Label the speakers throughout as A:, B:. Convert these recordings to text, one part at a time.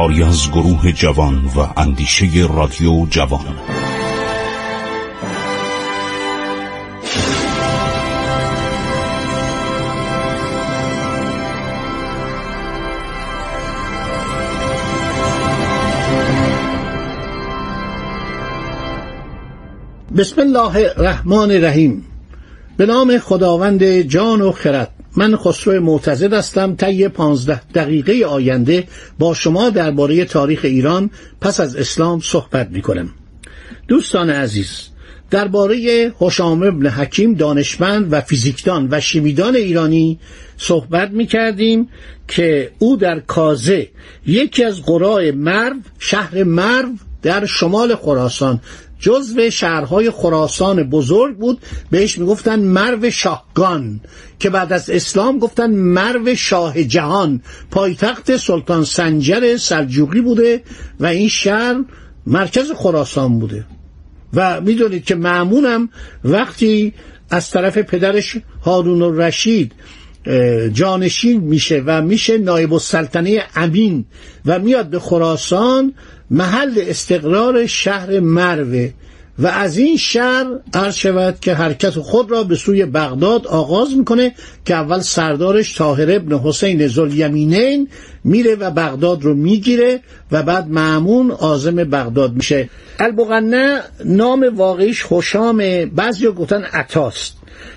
A: کاری از گروه جوان و اندیشه رادیو جوان.
B: بسم الله الرحمن الرحیم. به نام خداوند جان و خرد. من خسرو معتزد هستم طی پانزده دقیقه آینده با شما درباره تاریخ ایران پس از اسلام صحبت می کنم دوستان عزیز درباره هشام ابن حکیم دانشمند و فیزیکدان و شیمیدان ایرانی صحبت می کردیم که او در کازه یکی از قرای مرو شهر مرو در شمال خراسان جزو شهرهای خراسان بزرگ بود بهش می‌گفتن مرو شاهگان که بعد از اسلام گفتن مرو شاه جهان. پایتخت سلطان سنجر سلجوقی بوده و این شهر مرکز خراسان بوده. و می‌دونید که معمونم وقتی از طرف پدرش هارون الرشید جانشین میشه و میشه نایب السلطنه امین و میاد به خراسان محل استقرار شهر مروه و از این شهر عرض شود که حرکت خود را به سوی بغداد آغاز می‌کنه که اول سردارش طاهر ابن حسین زلیمینین میره و بغداد رو می‌گیره و بعد معمون آزم بغداد میشه. البغنه نام واقعیش خوشام بعضی گفتن عطاست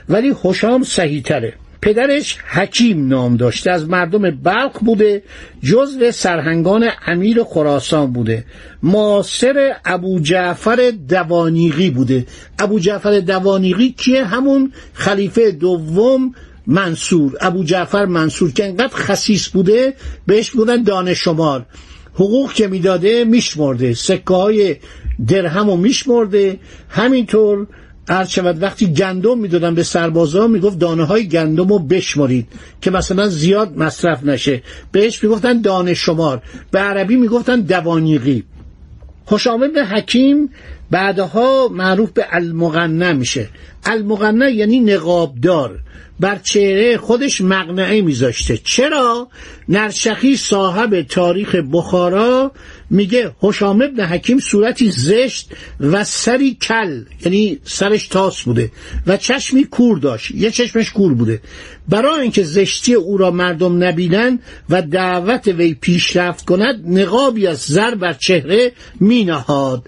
B: ولی خوشام صحیح تره. پدرش حکیم نام داشته از مردم بلخ بوده جزو سرهنگان امیر خراسان بوده. معاصر ابو جعفر دوانیقی بوده. ابو جعفر دوانیقی کیه؟ همون خلیفه دوم منصور. ابو جعفر منصور که انقدر خسیس بوده بهش بودن دانه شمار. حقوق که می‌داده میشمرده. سکه های درهم و میشمرده. همینطور عرض شود وقتی گندم می‌دادن به سربازا می‌گفت دانه های گندم رو بشمارید که مثلا زیاد مصرف نشه. بهش می‌گفتن دانه شمار. به عربی می‌گفتن دوانیقی. به حکیم بعدها معروف به المغنه میشه. المغنه یعنی نقابدار. بر چهره خودش مقنعه میذاشته. چرا؟ نرشخی صاحب تاریخ بخارا میگه حشام ابن حکیم صورتی زشت و سری کل یعنی سرش تاس بوده و چشمی کور داشت. یه چشمش کور بوده. برای اینکه زشتی او را مردم نبینن و دعوت وی پیشرفت کند نقابی از زر بر چهره مینهاد.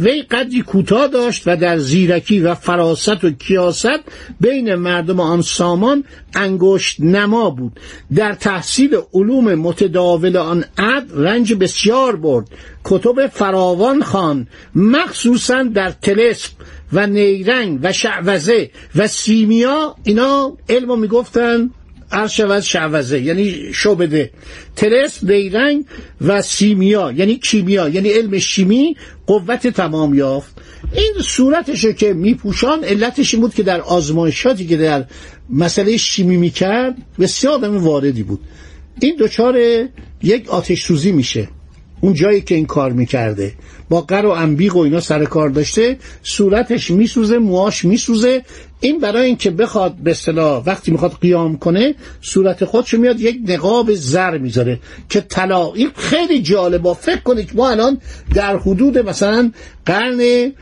B: وی قدری کوتاه داشت و در زیرکی و فراست و کیاست بین مردم آن سامان انگشت نما بود. در تحصیل علوم متداول آن عد رنج بسیار برد. کتب فراوان خان مخصوصا در تلسم و نیرنگ و شعوزه و سیمیا اینا علمو می‌گفتن؟ عرض شود شعوزه یعنی شوبده تلس نیرنگ و سیمیا. یعنی کیمیا. یعنی علم شیمی قوت تمام یافت. این صورتش که میپوشان علتش این بود که در آزمایشاتی که در مسئله شیمی می‌کرد بسیار آدم واردی بود. این دچار یک آتش سوزی میشه. اون جایی که این کار می‌کرده. با قر و انبیق و اینا سر کار داشته صورتش میسوزه موهاش میسوزه. این برای اینکه بخواد به اصطلاح وقتی می‌خواد قیام کنه صورت خودشو میاد یک نقاب زر می‌ذاره که طلا این خیلی جالبه. فکر کنید ما الان در حدود مثلا قرن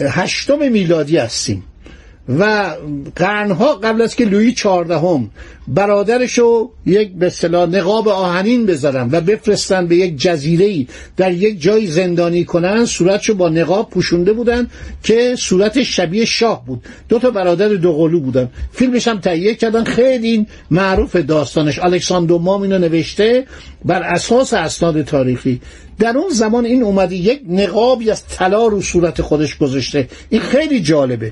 B: هشتم میلادی هستیم. و قرنها قبل از که لویی چهاردهم برادرشو یک به اصطلاح نقاب آهنین بذارن و بفرستن به یک جزیره در یک جای زندانی کنن صورتشو با نقاب پوشونده بودن که صورت شبیه شاه بود. دو تا برادر دوقلو بودن. فیلمش هم تهیه کردن. خیلی معروف داستانش. الکساندر مام اینو نوشته بر اساس اسناد تاریخی. در اون زمان این اومده یک نقابی از طلا رو صورت خودش گذاشته. این خیلی جالبه.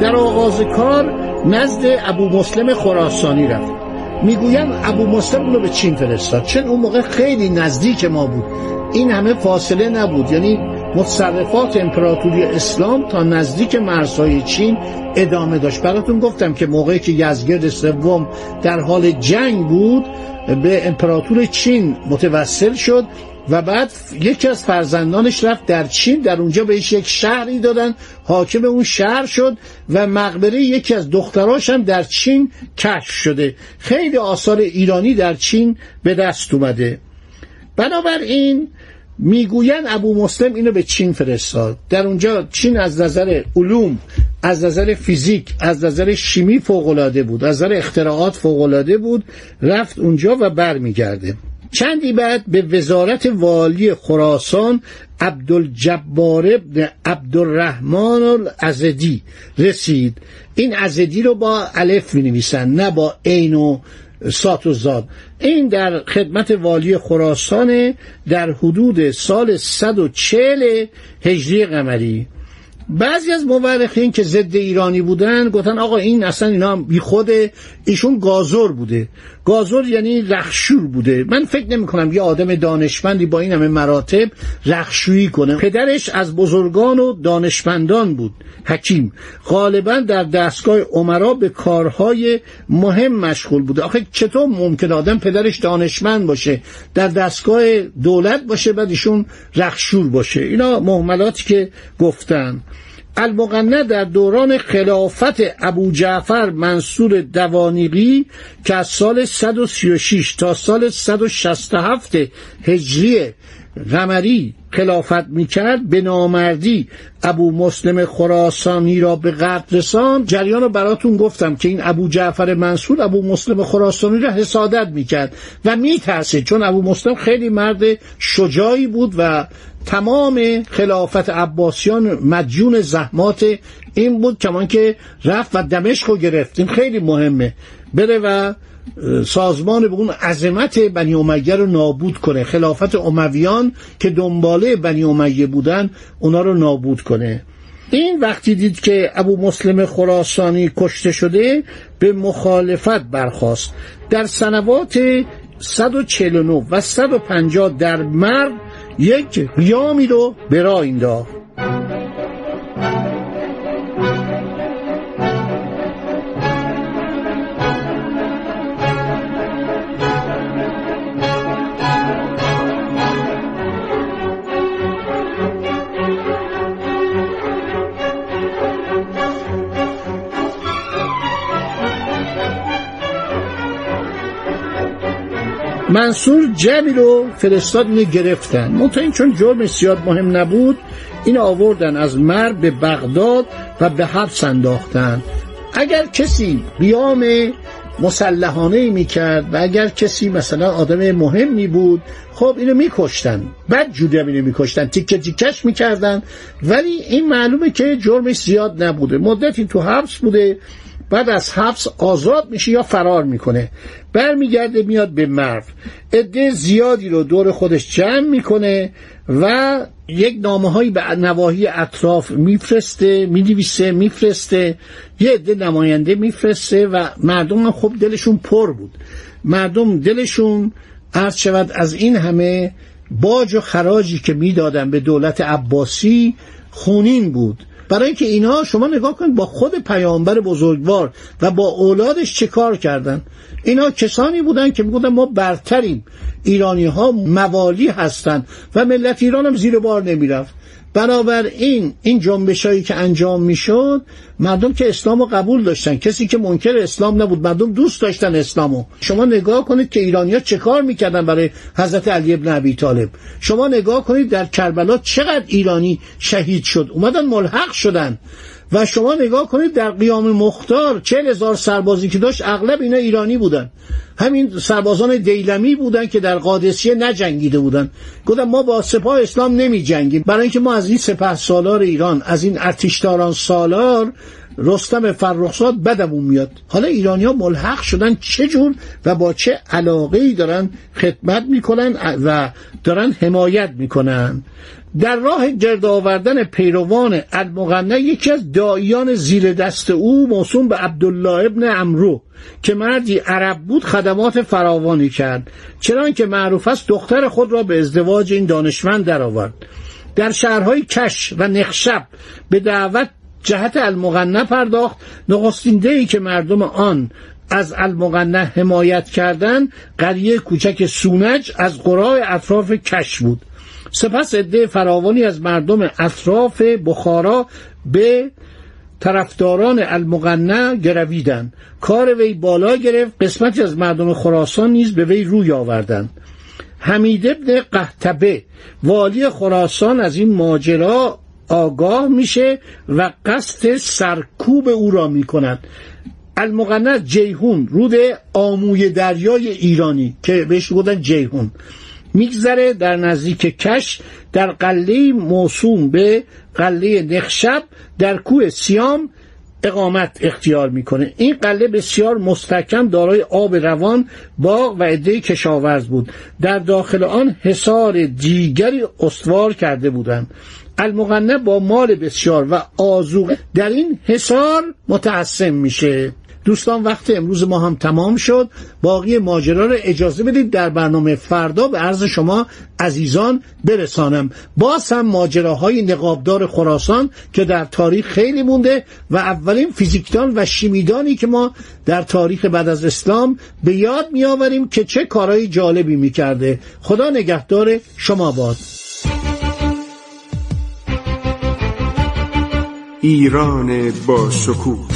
B: در آغاز کار نزد ابو مسلم خراسانی رفت. می‌گویم ابو مسلم رو به چین فرستاد. چون اون موقع خیلی نزدیک ما بود. این همه فاصله نبود. یعنی متصرفات امپراتوری اسلام تا نزدیک مرزهای چین ادامه داشت. براتون گفتم که موقعی که یزگرد سوم در حال جنگ بود به امپراتور چین متوسل شد. و بعد یکی از فرزندانش رفت در چین در اونجا بهش یک شهری دادن. حاکم اون شهر شد و مقبره یکی از دختراش هم در چین کشف شده. خیلی آثار ایرانی در چین به دست اومده. بنابراین می‌گوین ابو مسلم اینو به چین فرستاد. در اونجا چین از نظر علوم از نظر فیزیک از نظر شیمی فوقالعاده بود. از نظر اختراعات فوقالعاده بود. رفت اونجا و برمیگرده. چندی بعد به وزارت والی خراسان عبدالجبار ابن عبدالرحمن الازدی رسید. این ازدی رو با الف می نویسن نه با عین و سات و زاد. این در خدمت والی خراسان در حدود سال 140 هجری قمری. بعضی از مورخین که ضد ایرانی بودن گفتن آقا این اصلا اینا بی خود ایشون گازور بوده. گازور یعنی رخشور بوده. من فکر نمی کنم یه آدم دانشمندی با این همه مراتب رخشویی کنه. پدرش از بزرگان و دانشمندان بود حکیم. غالبا در دستگاه عمرا به کارهای مهم مشغول بوده. آخه چطور ممکن آدم پدرش دانشمند باشه در دستگاه دولت باشه بعد ایشون رخشور باشه؟ اینا محملاتی که گفتن. المقنع در دوران خلافت ابو جعفر منصور دوانیقی که از سال 136 تا سال 167 هجری غمری خلافت می‌کرد به نامردی. ابو مسلم خراسانی را به قتل رسان جریان رو براتون گفتم که این ابو جعفر منصور ابو مسلم خراسانی را حسادت می‌کرد و میترسید چون ابو مسلم خیلی مرد شجاعی بود و تمام خلافت عباسیان مدیون زحمات این بود کمان که رفت و دمشق رو گرفتیم خیلی مهمه. بره و سازمان به اون عظمت بنی امیه رو نابود کنه. خلافت امویان که دنباله بنی امیه بودن اونا رو نابود کنه. این وقتی دید که ابو مسلم خراسانی کشته شده به مخالفت برخواست در سنوات 149 و 150 در مرد یک قیامی رو برا انداخت. منصور جبی رو فرستاد اینو گرفتن. این چون جرم زیاد مهم نبود این آوردن از مر به بغداد و به حبس انداختن. اگر کسی قیام مسلحانه می کرد و اگر کسی مثلا آدم مهمی بود خب اینو میکشتن. بعد جوری هم اینو میکشتن. تیکه تیکش می‌کردن. ولی این معلومه که جرمش زیاد نبوده. مدتی تو حبس بوده. بعد از حبس آزاد میشه یا فرار می‌کنه. برمیگرده میاد به مرو. عده زیادی رو دور خودش جمع می‌کنه و یک نامه هایی به نواحی اطراف میفرسته می‌نویسه میفرسته یه عده نماینده میفرسته و مردم خب دلشون پر بود. مردم دلشون عرض شود از این همه باج و خراجی که می‌دادن به دولت عباسی خونین بود. برای اینکه اینها شما نگاه کنید با خود پیامبر بزرگوار و با اولادش چه کار کردن؟ اینا کسانی بودن که می‌گفتن ما برتریم. ایرانی ها موالی هستند و ملت ایران هم زیر بار نمی‌رفت. بنابراین این جنبش هایی که انجام می‌شد مردم که اسلام رو قبول داشتن. کسی که منکر اسلام نبود مردم دوست داشتن اسلامو. شما نگاه کنید که ایرانیا چه کار می‌کردن برای حضرت علی ابن ابی طالب. شما نگاه کنید در کربلا چقدر ایرانی شهید شد. اومدن ملحق شدن. و شما نگاه کنید در قیام مختار چهل هزار سربازی که داشت اغلب اینا ایرانی بودن. همین سربازان دیلمی بودن که در قادسیه نجنگیده بودن. گفتن ما با سپاه اسلام نمی جنگیم برای اینکه ما از این سپاه سالار ایران از این ارتشداران سالار رستم فرخزاد بدمون میاد. حالا ایرانی ها ملحق شدن چجور و با چه علاقه ای دارن خدمت می‌کنن و دارن حمایت می‌کنن؟ در راه گرد آوردن پیروان المغنه یکی از داییان زیر دست او موسوم به عبدالله ابن امرو که مردی عرب بود خدمات فراوانی کرد. چرا که معروف است دختر خود را به ازدواج این دانشمند درآورد. در شهرهای کش و نخشب به دعوت جهت المغنه پرداخت. نخستین ای که مردم آن از المغنه حمایت کردند قریه کوچک سونج از قرای اطراف کش بود. سپس عده فراوانی از مردم اطراف بخارا به طرفداران المغنه گرویدند. کار وی بالا گرفت قسمتی از مردم خراسان نیز به وی روی آوردند. حمید ابن قهتبه والی خراسان از این ماجرا آگاه میشه و قصد سرکوب او را می‌کند. المغنه جیهون رود آموی دریای ایرانی که بهش گفتن جیهون. میگذره در نزدیک کش در قله موسوم به قله نخشب در کوه سیام اقامت اختیار می‌کنه. این قله بسیار مستحکم دارای آب روان باغ و عده کشاورز بود. در داخل آن حصار دیگری استوار کرده بودند. المغنه با مال بسیار و آزوق در این حصار متعصم میشه. دوستان وقت امروز ما هم تمام شد. باقی ماجرا رو اجازه بدید در برنامه فردا به عرض شما عزیزان برسانم. باز هم ماجراهای نقابدار خراسان که در تاریخ خیلی مونده و اولین فیزیکدان و شیمیدانی که ما در تاریخ بعد از اسلام به یاد میآوریم که چه کارهای جالبی می‌کرده. خدا نگهدار شما باد.
C: ایران با شکوه